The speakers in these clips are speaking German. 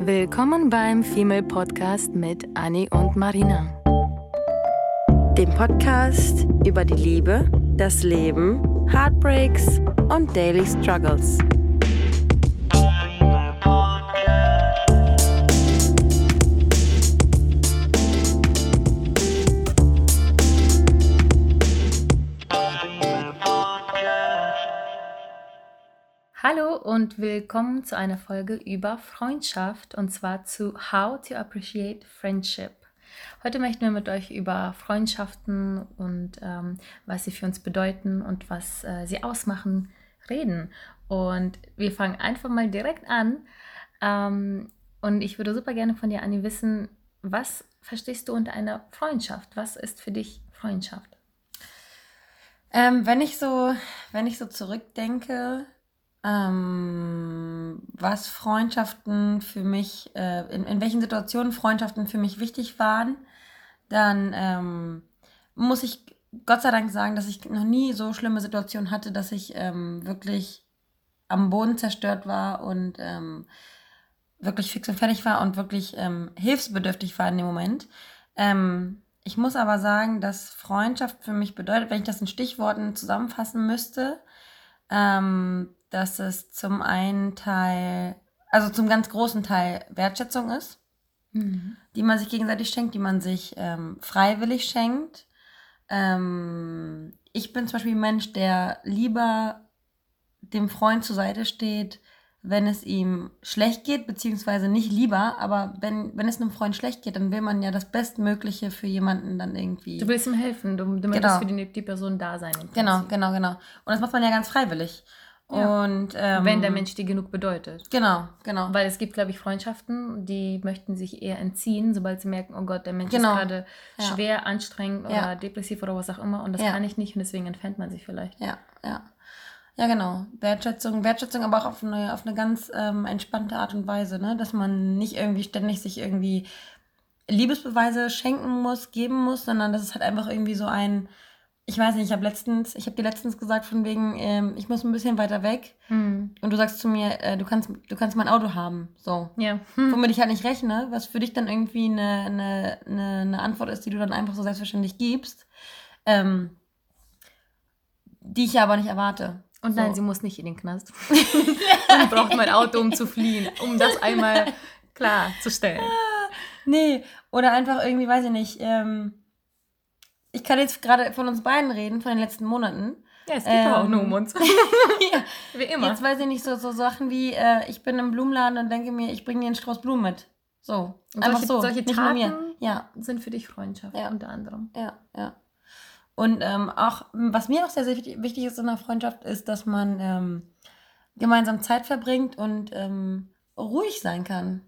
Willkommen beim Female Podcast mit Annie und Marina. Dem Podcast über die Liebe, das Leben, Heartbreaks und Daily Struggles. Und willkommen zu einer Folge über Freundschaft und zwar zu How to Appreciate Friendship. Heute möchten wir mit euch über Freundschaften und ähm, was sie für uns bedeuten und was äh, sie ausmachen reden. Und wir fangen einfach mal direkt an. Ähm, und ich würde super gerne von dir, Anni, wissen, was verstehst du unter einer Freundschaft? Was ist für dich Freundschaft? Ähm, wenn ich so, wenn ich so zurückdenke, ähm, was Freundschaften für mich, äh, in, in welchen Situationen Freundschaften für mich wichtig waren, dann ähm, muss ich Gott sei Dank sagen, dass ich noch nie so schlimme Situationen hatte, dass ich ähm, wirklich am Boden zerstört war und ähm, wirklich fix und fertig war und wirklich ähm, hilfsbedürftig war in dem Moment. Ähm, ich muss aber sagen, dass Freundschaft für mich bedeutet, wenn ich das in Stichworten zusammenfassen müsste, ähm, dass es zum einen Teil, also zum ganz großen Teil Wertschätzung ist, mhm. die man sich gegenseitig schenkt, die man sich ähm, freiwillig schenkt. Ähm, ich bin zum Beispiel ein Mensch, der lieber dem Freund zur Seite steht, wenn es ihm schlecht geht, beziehungsweise nicht lieber, aber wenn, wenn es einem Freund schlecht geht, dann will man ja das Bestmögliche für jemanden dann irgendwie. Du willst ihm helfen, du, du möchtest genau. für die, die Person da sein. Genau, genau, genau. Und das macht man ja ganz freiwillig. Ja. Und, ähm, Wenn der Mensch dir genug bedeutet. Genau, genau. Weil es gibt, glaube ich, Freundschaften, die möchten sich eher entziehen, sobald sie merken, oh Gott, der Mensch genau. ist gerade ja. schwer, anstrengend ja. oder depressiv oder was auch immer und das kann ich nicht und deswegen entfernt man sich vielleicht. Ja, ja. Ja, genau. Wertschätzung, Wertschätzung, aber auch auf eine, auf eine ganz ähm, entspannte Art und Weise, ne? Dass man nicht irgendwie ständig sich irgendwie Liebesbeweise schenken muss, geben muss, sondern dass es halt einfach irgendwie so ein, ich weiß nicht, ich habe letztens, ich habe dir letztens gesagt von wegen, ähm, ich muss ein bisschen weiter weg hm. und du sagst zu mir, äh, du kannst, du kannst mein Auto haben, so. Ja. Hm. Womit ich halt nicht rechne, was für dich dann irgendwie eine, eine, eine, eine Antwort ist, die du dann einfach so selbstverständlich gibst, ähm, die ich ja aber nicht erwarte. Und nein, so. sie muss nicht in den Knast. und braucht mein Auto, um zu fliehen, um das einmal klarzustellen. Nee, oder einfach irgendwie, weiß ich nicht, ähm, ich kann jetzt gerade von uns beiden reden, von den letzten Monaten. Ja, es geht ähm, auch nur um uns. ja, wie immer. Jetzt weiß ich nicht, so, so Sachen wie, äh, ich bin im Blumenladen und denke mir, ich bringe dir einen Strauß Blumen mit. So. Und Einfach solche, so. Solche Taten ja. sind für dich Freundschaft, ja. unter anderem. Ja, ja. Und ähm, auch, was mir auch sehr, sehr wichtig ist in einer Freundschaft, ist, dass man ähm, gemeinsam Zeit verbringt und ähm, ruhig sein kann.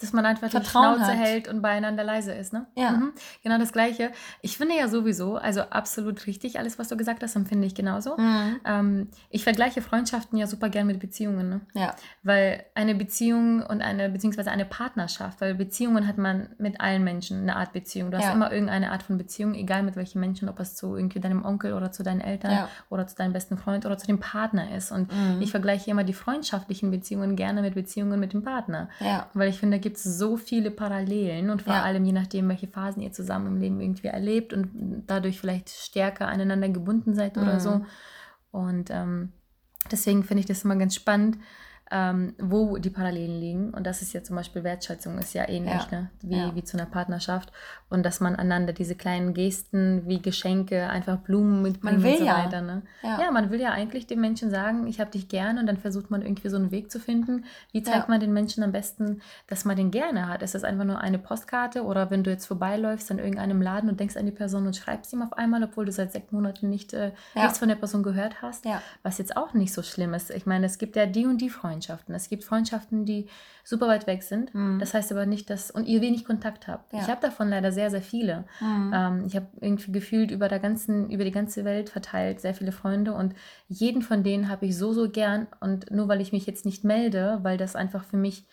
Dass man einfach Vertrauen die Schnauze hat. hält und beieinander leise ist, ne? Ja. Mhm. Genau das Gleiche. Ich finde ja sowieso, also absolut richtig, alles, was du gesagt hast, empfinde ich genauso. Mhm. Ähm, ich vergleiche Freundschaften ja super gern mit Beziehungen, ne? Ja. Weil eine Beziehung und eine, beziehungsweise eine Partnerschaft, weil Beziehungen hat man mit allen Menschen eine Art Beziehung. Du hast ja. immer irgendeine Art von Beziehung, egal mit welchen Menschen, ob es zu irgendwie deinem Onkel oder zu deinen Eltern ja. oder zu deinem besten Freund oder zu dem Partner ist. Und mhm. ich vergleiche immer die freundschaftlichen Beziehungen gerne mit Beziehungen mit dem Partner. Ja. Weil ich finde, da gibt es so viele Parallelen und vor ja. allem je nachdem, welche Phasen ihr zusammen im Leben irgendwie erlebt und dadurch vielleicht stärker aneinander gebunden seid mhm. oder so. Und ähm, deswegen finde ich das immer ganz spannend, ähm, wo die Parallelen liegen. Und das ist ja zum Beispiel Wertschätzung, ist ja ähnlich, ja. Ne? Wie, ja. wie zu einer Partnerschaft. Und dass man einander diese kleinen Gesten wie Geschenke, einfach Blumen mitbringt man will und so ja. weiter. Ne? Ja. ja. man will ja eigentlich den Menschen sagen, ich habe dich gern und dann versucht man irgendwie so einen Weg zu finden. Wie zeigt man den Menschen am besten, dass man den gerne hat? Ist das einfach nur eine Postkarte oder wenn du jetzt vorbeiläufst an irgendeinem Laden und denkst an die Person und schreibst ihm auf einmal, obwohl du seit sechs Monaten nicht, äh, nichts von der Person gehört hast, was jetzt auch nicht so schlimm ist. Ich meine, es gibt ja die und die. Freundschaften. Es gibt Freundschaften, die super weit weg sind. Mhm. Das heißt aber nicht, dass und ihr wenig Kontakt habt. Ja. Ich habe davon leider sehr, sehr viele. Mhm. Ähm, ich habe irgendwie gefühlt über der ganzen, über die ganze Welt verteilt sehr viele Freunde und jeden von denen habe ich so, so gern. Und nur weil ich mich jetzt nicht melde, weil das einfach für mich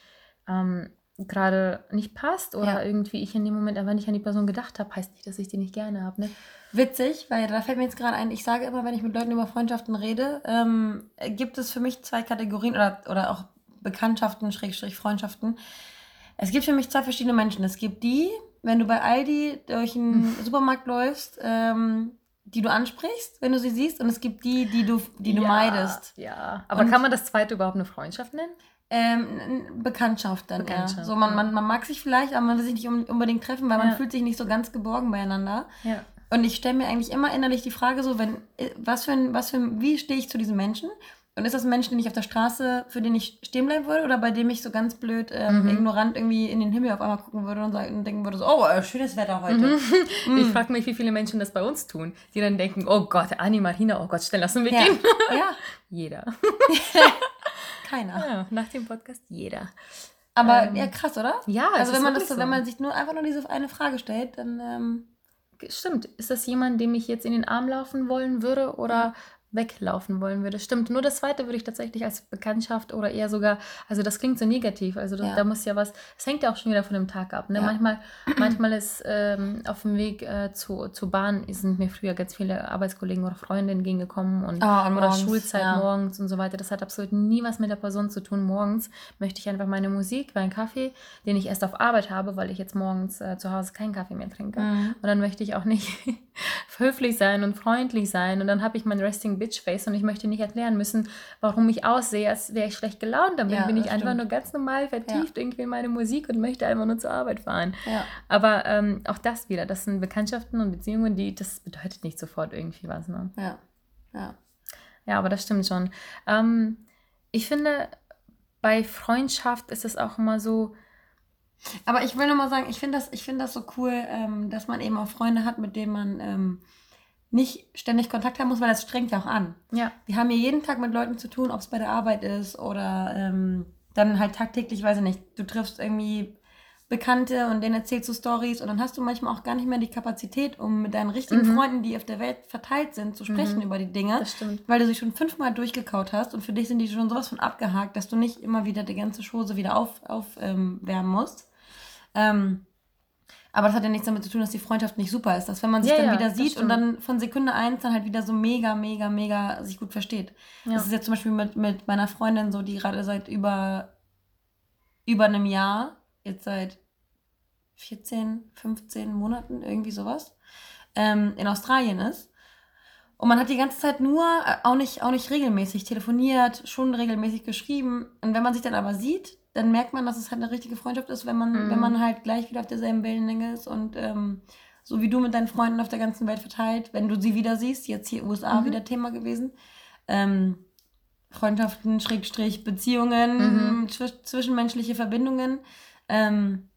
ähm, gerade nicht passt oder ja. irgendwie ich in dem Moment einfach nicht an die Person gedacht habe, heißt nicht, dass ich die nicht gerne habe. Ne? Witzig, weil da fällt mir jetzt gerade ein, ich sage immer, wenn ich mit Leuten über Freundschaften rede, ähm, gibt es für mich zwei Kategorien oder, oder auch Bekanntschaften, Schrägstrich Freundschaften. Es gibt für mich zwei verschiedene Menschen. Es gibt die, wenn du bei Aldi durch einen Supermarkt läufst, ähm, die du ansprichst, wenn du sie siehst, und es gibt die, die du, die du ja, meidest. Ja, aber und, kann man das zweite überhaupt eine Freundschaft nennen? Ähm, Bekanntschaft dann Bekanntschaft, eher. So, man, man, man mag sich vielleicht, aber man will sich nicht unbedingt treffen, weil ja. man fühlt sich nicht so ganz geborgen beieinander. Ja. Und ich stelle mir eigentlich immer innerlich die Frage so, wenn, äh, was für ein, was für ein, wie stehe ich zu diesem Menschen? Und ist das ein Mensch, den ich auf der Straße, für den ich stehen bleiben würde oder bei dem ich so ganz blöd, ähm, mhm. ignorant irgendwie in den Himmel auf einmal gucken würde und, sagen, und denken würde, so, oh, äh, schönes Wetter heute. Mhm. Mhm. Ich frage mich, wie viele Menschen das bei uns tun, die dann denken, oh Gott, Anni, Marina, oh Gott, schnell lassen wir ja. gehen. Ja. jeder. Keiner. Ja, nach dem Podcast jeder. Aber ähm, ja, krass, oder? Ja, also wenn man das, so. wenn man sich nur einfach nur diese eine Frage stellt, dann ähm Stimmt. Ist das jemand, dem ich jetzt in den Arm laufen wollen würde oder weglaufen wollen würde. Stimmt, nur das zweite würde ich tatsächlich als Bekanntschaft oder eher sogar, also das klingt so negativ, also das, ja. da muss ja was, es hängt ja auch schon wieder von dem Tag ab. Ne? Ja. Manchmal, manchmal ist ähm, auf dem Weg äh, zu, zur Bahn sind mir früher ganz viele Arbeitskollegen oder Freundinnen gegengekommen und, oh, und oder morgens, Schulzeit ja. morgens und so weiter. Das hat absolut nie was mit der Person zu tun. Morgens möchte ich einfach meine Musik, meinen Kaffee, den ich erst auf Arbeit habe, weil ich jetzt morgens äh, zu Hause keinen Kaffee mehr trinke. Mhm. Und dann möchte ich auch nicht höflich sein und freundlich sein und dann habe ich mein Resting Bitchface und ich möchte nicht erklären müssen, warum ich aussehe, als wäre ich schlecht gelaunt. Dann ja, bin ich einfach nur ganz normal vertieft ja. irgendwie in meine Musik und möchte einfach nur zur Arbeit fahren. Ja. Aber ähm, auch das wieder, das sind Bekanntschaften und Beziehungen, die, das bedeutet nicht sofort irgendwie was. Ne? Ja, ja. Ja, aber das stimmt schon. Ähm, ich finde, bei Freundschaft ist es auch immer so, aber ich will nochmal sagen, ich finde das, find das so cool, ähm, dass man eben auch Freunde hat, mit denen man ähm, nicht ständig Kontakt haben muss, weil das strengt ja auch an. Ja. Wir haben hier jeden Tag mit Leuten zu tun, ob es bei der Arbeit ist oder ähm, dann halt tagtäglich, weiß ich nicht, du triffst irgendwie Bekannte und denen erzählst du Stories und dann hast du manchmal auch gar nicht mehr die Kapazität, um mit deinen richtigen mhm. Freunden, die auf der Welt verteilt sind, zu sprechen mhm. über die Dinge. Das stimmt. Weil du sie schon fünfmal durchgekaut hast und für dich sind die schon sowas von abgehakt, dass du nicht immer wieder die ganze Chose wieder aufwärmen auf, ähm, musst. Ähm, aber das hat ja nichts damit zu tun, dass die Freundschaft nicht super ist. Dass wenn man sich ja, dann ja, wieder sieht und dann von Sekunde eins dann halt wieder so mega, mega, mega sich gut versteht. Ja. Das ist jetzt zum Beispiel mit, mit meiner Freundin so, die gerade seit über, über einem Jahr, jetzt seit 14, 15 Monaten, irgendwie sowas, ähm, in Australien ist. Und man hat die ganze Zeit nur, äh, auch nicht, auch nicht regelmäßig telefoniert, schon regelmäßig geschrieben. Und wenn man sich dann aber sieht, dann merkt man, dass es halt eine richtige Freundschaft ist, wenn man, mhm. wenn man halt gleich wieder auf derselben Wellenlänge ist und ähm, so wie du mit deinen Freunden auf der ganzen Welt verteilt, wenn du sie wieder siehst, jetzt hier USA mhm. wieder Thema gewesen. Ähm, Freundschaften, Schrägstrich, Beziehungen, mhm. zwischenmenschliche Verbindungen. Ähm,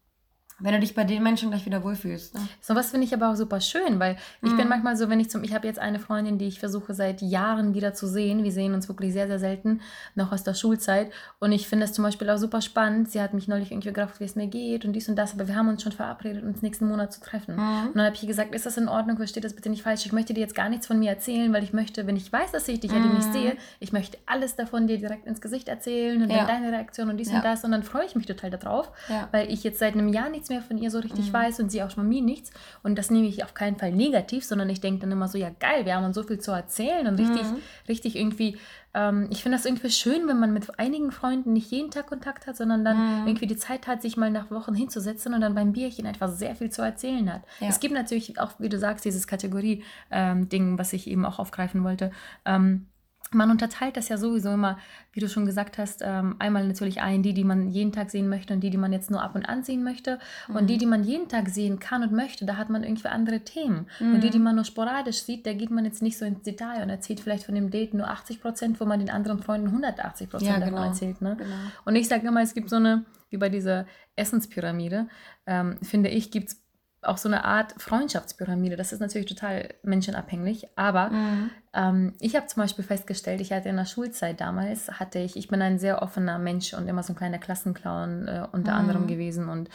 wenn du dich bei den Menschen gleich wieder wohlfühlst. Ne? So was finde ich aber auch super schön, weil ich mhm. bin manchmal so, wenn ich zum, ich habe jetzt eine Freundin, die ich versuche seit Jahren wieder zu sehen. Wir sehen uns wirklich sehr, sehr selten, noch aus der Schulzeit. Und ich finde es zum Beispiel auch super spannend. Sie hat mich neulich irgendwie gefragt, wie es mir geht und dies und das, aber wir haben uns schon verabredet, uns nächsten Monat zu treffen. Mhm. Und dann habe ich gesagt, ist das in Ordnung, versteht das bitte nicht falsch. Ich möchte dir jetzt gar nichts von mir erzählen, weil ich möchte, wenn ich weiß, dass ich dich mhm. ja nicht sehe, ich möchte alles davon dir direkt ins Gesicht erzählen und ja. deine Reaktion und dies ja. und das. Und dann freue ich mich total darauf, ja. weil ich jetzt seit einem Jahr nichts mehr von ihr so richtig mhm. weiß und sie auch von mir nichts. Und das nehme ich auf keinen Fall negativ, sondern ich denke dann immer so, ja geil, wir haben uns so viel zu erzählen und richtig, mhm. richtig irgendwie, ähm, ich finde das irgendwie schön, wenn man mit einigen Freunden nicht jeden Tag Kontakt hat, sondern dann mhm. irgendwie die Zeit hat, sich mal nach Wochen hinzusetzen und dann beim Bierchen einfach sehr viel zu erzählen hat. Ja. Es gibt natürlich auch, wie du sagst, dieses Kategorie-Ding, ähm, was ich eben auch aufgreifen wollte. Ähm, man unterteilt das ja sowieso immer, wie du schon gesagt hast, ähm, einmal natürlich ein, die, die man jeden Tag sehen möchte und die, die man jetzt nur ab und an sehen möchte. Mhm. Und die, die man jeden Tag sehen kann und möchte, da hat man irgendwie andere Themen. Mhm. Und die, die man nur sporadisch sieht, da geht man jetzt nicht so ins Detail und erzählt vielleicht von dem Date nur 80 Prozent, wo man den anderen Freunden 180 Prozent ja, davon genau. erzählt. Ne? Genau. Und ich sage immer, es gibt so eine, wie bei dieser Essenspyramide, ähm, finde ich, gibt es auch so eine Art Freundschaftspyramide. Das ist natürlich total menschenabhängig. Aber mhm. ähm, ich habe zum Beispiel festgestellt, ich hatte in der Schulzeit damals, hatte ich, ich bin ein sehr offener Mensch und immer so ein kleiner Klassenclown äh, unter mhm. anderem gewesen und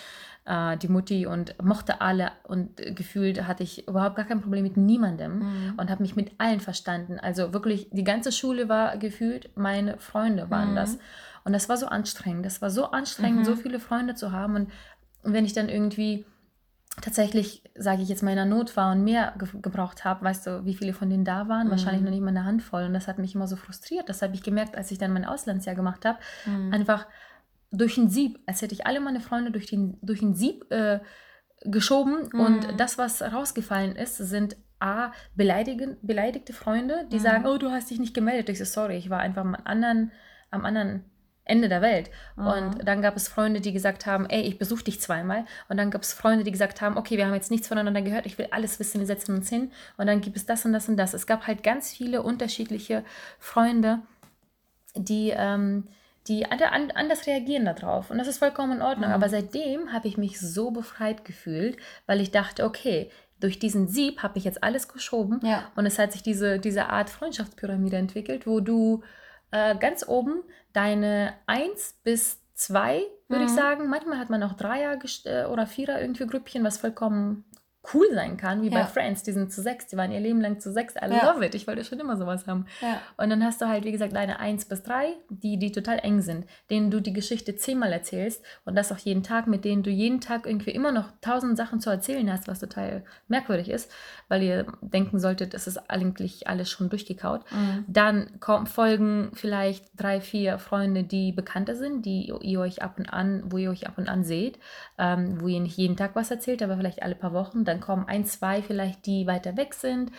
äh, die Mutti und mochte alle und gefühlt hatte ich überhaupt gar kein Problem mit niemandem mhm. und habe mich mit allen verstanden. Also wirklich, die ganze Schule war gefühlt, meine Freunde waren mhm. das. Und das war so anstrengend. Das war so anstrengend, so mhm. viele Freunde zu haben. Und wenn ich dann irgendwie tatsächlich, sage ich jetzt mal, in der Not war und mehr ge gebraucht habe, weißt du, wie viele von denen da waren? Mhm. Wahrscheinlich noch nicht mal eine Handvoll. Und das hat mich immer so frustriert. Das habe ich gemerkt, als ich dann mein Auslandsjahr gemacht habe. Mhm. Einfach, durch ein Sieb, als hätte ich alle meine Freunde durch, den, durch ein Sieb äh, geschoben mhm. und das, was rausgefallen ist, sind A, beleidigen, beleidigte Freunde, die mhm. sagen, oh, du hast dich nicht gemeldet. Ich so, sorry, ich war einfach am anderen, am anderen Ende der Welt. Mhm. Und dann gab es Freunde, die gesagt haben, ey, ich besuche dich zweimal. Und dann gab es Freunde, die gesagt haben, okay, wir haben jetzt nichts voneinander gehört, ich will alles wissen, wir setzen uns hin. Und dann gibt es das und das und das. Es gab halt ganz viele unterschiedliche Freunde, die, ähm, die anders reagieren darauf. Und das ist vollkommen in Ordnung. Mhm. Aber seitdem habe ich mich so befreit gefühlt, weil ich dachte, okay, durch diesen Sieb habe ich jetzt alles geschoben. Ja. Und es hat sich diese, diese Art Freundschaftspyramide entwickelt, wo du äh, ganz oben deine 1 bis 2, würde mhm. ich sagen. Manchmal hat man auch Dreier- äh, oder Vierer irgendwie Grüppchen, was vollkommen cool sein kann, wie ja. bei Friends. Die sind zu sechs, die waren ihr Leben lang zu sechs. I ja. love it. Ich wollte schon immer sowas haben. Ja. Und dann hast du halt, wie gesagt, deine eins bis drei, die, die total eng sind, denen du die Geschichte zehnmal erzählst und das auch jeden Tag, mit denen du jeden Tag irgendwie immer noch tausend Sachen zu erzählen hast, was total merkwürdig ist, weil ihr denken solltet, es ist eigentlich alles schon durchgekaut. Mhm. Dann kommen, folgen vielleicht drei, vier Freunde, die bekannter sind, die ihr euch ab und an, wo ihr euch ab und an seht, ähm, wo ihr nicht jeden Tag was erzählt, aber vielleicht alle paar Wochen. Dann dann kommen ein, zwei vielleicht, die weiter weg sind,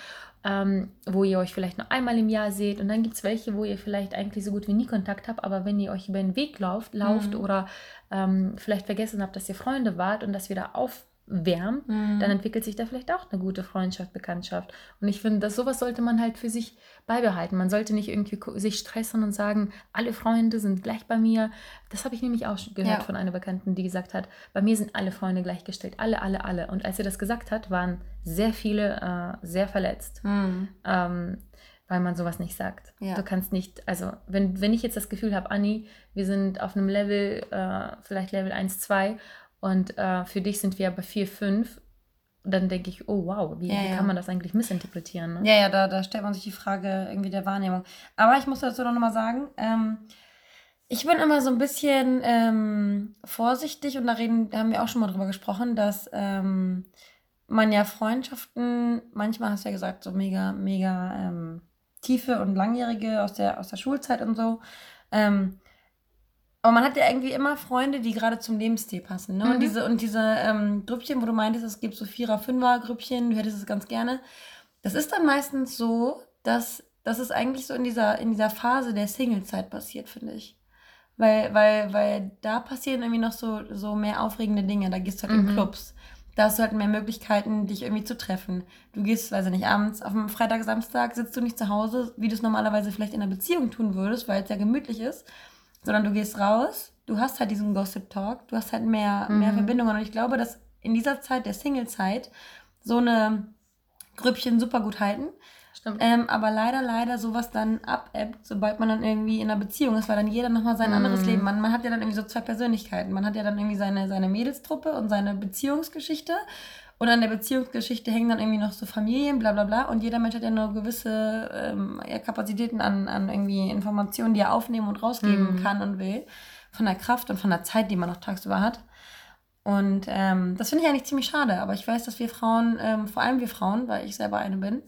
ähm, wo ihr euch vielleicht nur einmal im Jahr seht. Und dann gibt es welche, wo ihr vielleicht eigentlich so gut wie nie Kontakt habt, aber wenn ihr euch über den Weg lauft, lauft mhm. oder ähm, vielleicht vergessen habt, dass ihr Freunde wart und das wieder auf wärmt, mhm. dann entwickelt sich da vielleicht auch eine gute Freundschaft, Bekanntschaft. Und ich finde, dass sowas sollte man halt für sich beibehalten. Man sollte nicht irgendwie sich stressen und sagen, alle Freunde sind gleich bei mir. Das habe ich nämlich auch gehört ja. von einer Bekannten, die gesagt hat, bei mir sind alle Freunde gleichgestellt. Alle, alle, alle. Und als sie das gesagt hat, waren sehr viele äh, sehr verletzt. Mhm. Ähm, weil man sowas nicht sagt. Ja. Du kannst nicht, also wenn, wenn ich jetzt das Gefühl habe, Anni, wir sind auf einem Level, äh, vielleicht Level 1, 2 und äh, für dich sind wir bei 4, 5, dann denke ich, oh wow, wie, ja, wie kann man das eigentlich missinterpretieren? Ne? Ja, ja, da, da stellt man sich die Frage irgendwie der Wahrnehmung. Aber ich muss dazu noch mal sagen, ähm, ich bin immer so ein bisschen ähm, vorsichtig und da reden, da haben wir auch schon mal drüber gesprochen, dass ähm, man ja Freundschaften, manchmal hast du ja gesagt, so mega, mega ähm, tiefe und langjährige aus der, aus der Schulzeit und so, ähm, aber man hat ja irgendwie immer Freunde, die gerade zum Lebensstil passen. Ne? Mhm. Und diese, und diese ähm, Grüppchen, wo du meintest, es gibt so Vierer-, Fünfer-Grüppchen, du hättest es ganz gerne. Das ist dann meistens so, dass, dass es eigentlich so in dieser, in dieser Phase der Single-Zeit passiert, finde ich. Weil, weil, weil da passieren irgendwie noch so, so mehr aufregende Dinge. Da gehst du halt mhm. in Clubs. Da hast du halt mehr Möglichkeiten, dich irgendwie zu treffen. Du gehst, weiß ich nicht, abends auf einem Freitag, Samstag sitzt du nicht zu Hause, wie du es normalerweise vielleicht in einer Beziehung tun würdest, weil es ja gemütlich ist sondern du gehst raus, du hast halt diesen Gossip Talk, du hast halt mehr, mhm. mehr Verbindungen. Und ich glaube, dass in dieser Zeit der Single-Zeit so eine Grüppchen super gut halten. Stimmt. Ähm, aber leider, leider sowas dann abebbt, sobald man dann irgendwie in einer Beziehung ist, weil dann jeder nochmal sein mhm. anderes Leben. Man, man hat ja dann irgendwie so zwei Persönlichkeiten. Man hat ja dann irgendwie seine, seine Mädelstruppe und seine Beziehungsgeschichte. Und an der Beziehungsgeschichte hängen dann irgendwie noch so Familien, bla bla bla. Und jeder Mensch hat ja nur gewisse ähm, ja, Kapazitäten an, an irgendwie Informationen, die er aufnehmen und rausgeben mhm. kann und will. Von der Kraft und von der Zeit, die man noch tagsüber hat. Und ähm, das finde ich eigentlich ziemlich schade. Aber ich weiß, dass wir Frauen, ähm, vor allem wir Frauen, weil ich selber eine bin,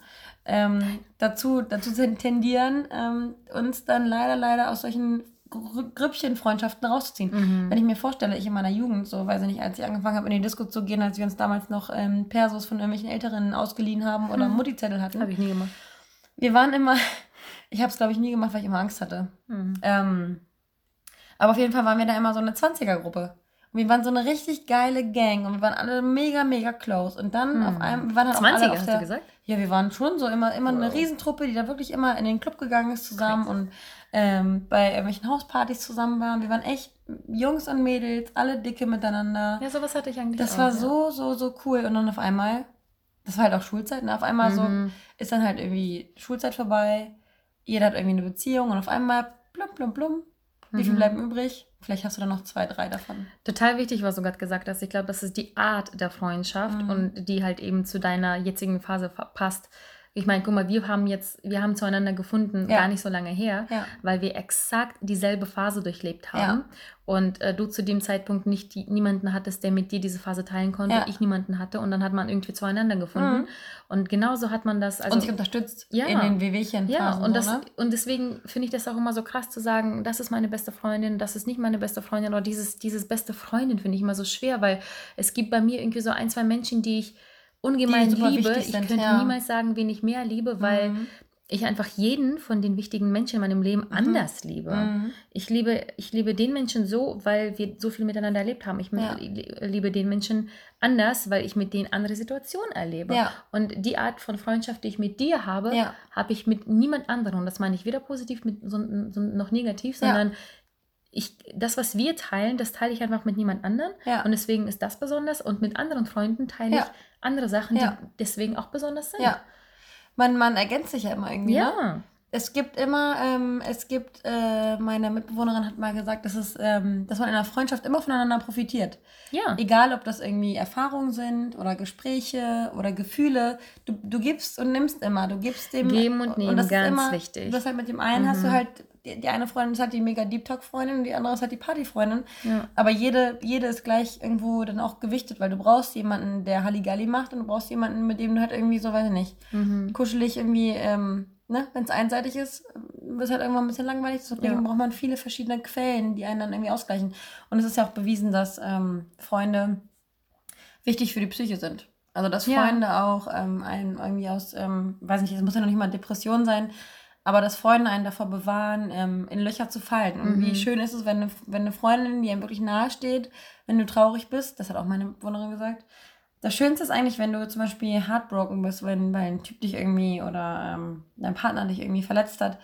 ähm, dazu, dazu tendieren, ähm, uns dann leider, leider aus solchen Grüppchenfreundschaften rauszuziehen. Mhm. Wenn ich mir vorstelle, ich in meiner Jugend, so weiß ich nicht, als ich angefangen habe, in die Disco zu gehen, als wir uns damals noch ähm, Persos von irgendwelchen Älteren ausgeliehen haben oder mhm. Mutti-Zettel hatten. Habe ich nie gemacht. Wir waren immer, ich habe es glaube ich nie gemacht, weil ich immer Angst hatte. Mhm. Ähm, aber auf jeden Fall waren wir da immer so eine 20er-Gruppe. Und wir waren so eine richtig geile Gang und wir waren alle mega, mega close. Und dann auf hm. einmal, wir waren halt 20er, auch alle hast der, du gesagt? Ja, wir waren schon so immer, immer wow. eine Riesentruppe, die da wirklich immer in den Club gegangen ist zusammen Crazy. und ähm, bei irgendwelchen Hauspartys zusammen waren. Wir waren echt Jungs und Mädels, alle dicke miteinander. Ja, sowas hatte ich eigentlich Das auch, war ja. so, so, so cool. Und dann auf einmal, das war halt auch Schulzeit, ne? auf einmal mhm. so ist dann halt irgendwie Schulzeit vorbei, jeder hat irgendwie eine Beziehung und auf einmal blum, blum, blum, wie viel mhm. bleiben übrig? Vielleicht hast du da noch zwei, drei davon. Total wichtig, was du gerade gesagt hast. Ich glaube, das ist die Art der Freundschaft mhm. und die halt eben zu deiner jetzigen Phase passt Ich meine, guck mal, wir haben jetzt, wir haben zueinander gefunden, ja. gar nicht so lange her, ja. weil wir exakt dieselbe Phase durchlebt haben. Ja. Und äh, du zu dem Zeitpunkt nicht die, niemanden hattest, der mit dir diese Phase teilen konnte, ich niemanden hatte. Und dann hat man irgendwie zueinander gefunden. Mhm. Und genauso hat man das. Also, und sich unterstützt ja, in den Wehwehchen. Ja, und, das, ne? und deswegen finde ich das auch immer so krass zu sagen, das ist meine beste Freundin, das ist nicht meine beste Freundin. Oder dieses, dieses beste Freundin finde ich immer so schwer, weil es gibt bei mir irgendwie so ein, zwei Menschen, die ich ungemein liebe. Ich sind, könnte ja. niemals sagen, wen ich mehr liebe, weil mhm. ich einfach jeden von den wichtigen Menschen in meinem Leben mhm. anders liebe. Mhm. Ich liebe. Ich liebe den Menschen so, weil wir so viel miteinander erlebt haben. Ich ja. liebe den Menschen anders, weil ich mit denen andere Situationen erlebe. Ja. Und die Art von Freundschaft, die ich mit dir habe, habe ich mit niemand anderem. Und das meine ich weder positiv mit, so, so noch negativ, sondern ich, das, was wir teilen, das teile ich einfach mit niemand anderem. Ja. Und deswegen ist das besonders. Und mit anderen Freunden teile ja. ich andere Sachen, ja. die deswegen auch besonders sind. Ja. Man, man ergänzt sich ja immer irgendwie. Ja. Ne? Es gibt immer, ähm, es gibt, äh, meine Mitbewohnerin hat mal gesagt, dass, es, ähm, dass man in einer Freundschaft immer voneinander profitiert. Ja. Egal, ob das irgendwie Erfahrungen sind oder Gespräche oder Gefühle. Du, du gibst und nimmst immer. Du gibst dem. Geben und nehmen, und das ganz ist immer, wichtig. Das halt mit dem einen mhm. hast du mhm. halt die, die eine Freundin ist halt die mega Deep Talk Freundin und die andere ist halt die Party Freundin. Ja. Aber jede, jede ist gleich irgendwo dann auch gewichtet, weil du brauchst jemanden, der Halligalli macht und du brauchst jemanden, mit dem du halt irgendwie so, weiß ich nicht, mhm. kuschelig irgendwie, ähm, ne, wenn es einseitig ist, wird es halt irgendwann ein bisschen langweilig. Deswegen ja. braucht man viele verschiedene Quellen, die einen dann irgendwie ausgleichen. Und es ist ja auch bewiesen, dass ähm, Freunde wichtig für die Psyche sind. Also dass Freunde ja. auch ähm, einen irgendwie aus, ähm, weiß nicht, es muss ja noch nicht mal Depression sein, aber dass Freunde einen davor bewahren, ähm, in Löcher zu fallen. Und mhm. wie schön ist es, wenn eine, wenn eine Freundin, die einem wirklich nahe steht, wenn du traurig bist, das hat auch meine Bewohnerin gesagt. Das Schönste ist eigentlich, wenn du zum Beispiel heartbroken bist, wenn weil ein Typ dich irgendwie oder ähm, dein Partner dich irgendwie verletzt hat.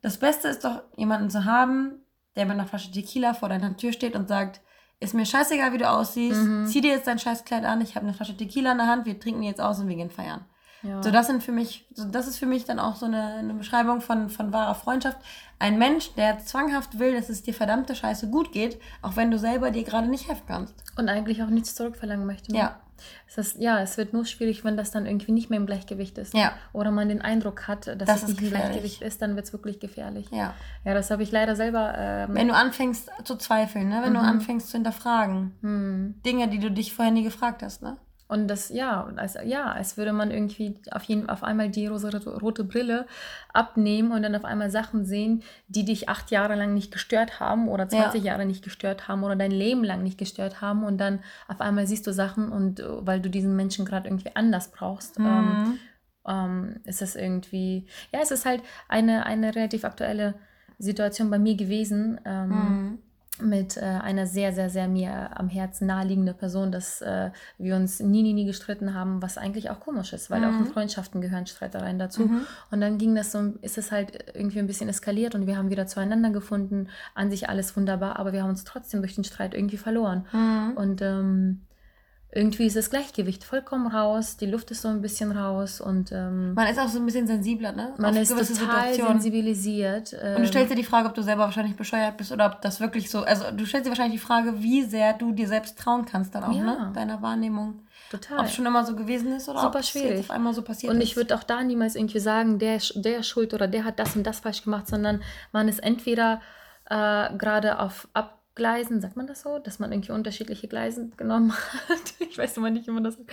Das Beste ist doch, jemanden zu haben, der mit einer Flasche Tequila vor deiner Tür steht und sagt, ist mir scheißegal, wie du aussiehst, mhm. zieh dir jetzt dein Scheißkleid an, ich habe eine Flasche Tequila in der Hand, wir trinken jetzt aus und wir gehen feiern. Ja. So, das sind für mich, so, das ist für mich dann auch so eine, eine Beschreibung von, von wahrer Freundschaft. Ein Mensch, der zwanghaft will, dass es dir verdammte Scheiße gut geht, auch wenn du selber dir gerade nicht helfen kannst. Und eigentlich auch nichts zurückverlangen möchte. Ne? Ja. Es ist, ja, es wird nur schwierig, wenn das dann irgendwie nicht mehr im Gleichgewicht ist. Ja. Oder man den Eindruck hat, dass das es nicht im Gleichgewicht ist, dann wird es wirklich gefährlich. Ja. Ja, das habe ich leider selber. Ähm, wenn du anfängst zu zweifeln, ne? wenn mhm. du anfängst zu hinterfragen, mhm. Dinge, die du dich vorher nie gefragt hast, ne? Und das, ja, als, ja, als würde man irgendwie auf, jeden, auf einmal die rosa, rote Brille abnehmen und dann auf einmal Sachen sehen, die dich acht Jahre lang nicht gestört haben oder 20 ja. Jahre nicht gestört haben oder dein Leben lang nicht gestört haben. Und dann auf einmal siehst du Sachen und äh, weil du diesen Menschen gerade irgendwie anders brauchst, ähm, mhm. ähm, ähm, ist das irgendwie, ja, es ist halt eine, eine relativ aktuelle Situation bei mir gewesen. Ähm, mhm mit äh, einer sehr, sehr, sehr mir am Herzen naheliegenden Person, dass äh, wir uns nie, nie, nie gestritten haben, was eigentlich auch komisch ist, weil mhm. auch in Freundschaften gehören Streitereien dazu. Mhm. Und dann ging das so, ist es halt irgendwie ein bisschen eskaliert und wir haben wieder zueinander gefunden, an sich alles wunderbar, aber wir haben uns trotzdem durch den Streit irgendwie verloren. Mhm. Und ähm, irgendwie ist das Gleichgewicht vollkommen raus, die Luft ist so ein bisschen raus und ähm, man ist auch so ein bisschen sensibler, ne? Man Auf ist total Situationen. sensibilisiert. Ähm, und du stellst dir die Frage, ob du selber wahrscheinlich bescheuert bist oder ob das wirklich so, also du stellst dir wahrscheinlich die Frage, wie sehr du dir selbst trauen kannst dann auch, ja. ne? Deiner Wahrnehmung. Total. Ob es schon immer so gewesen ist oder Super ob es jetzt auf einmal so passiert. Und ich würde auch da niemals irgendwie sagen, der, der ist schuld oder der hat das und das falsch gemacht, sondern man ist entweder äh, gerade auf ab Gleisen, sagt man das so, dass man irgendwie unterschiedliche Gleisen genommen hat. Ich weiß immer nicht, wie man das sagt.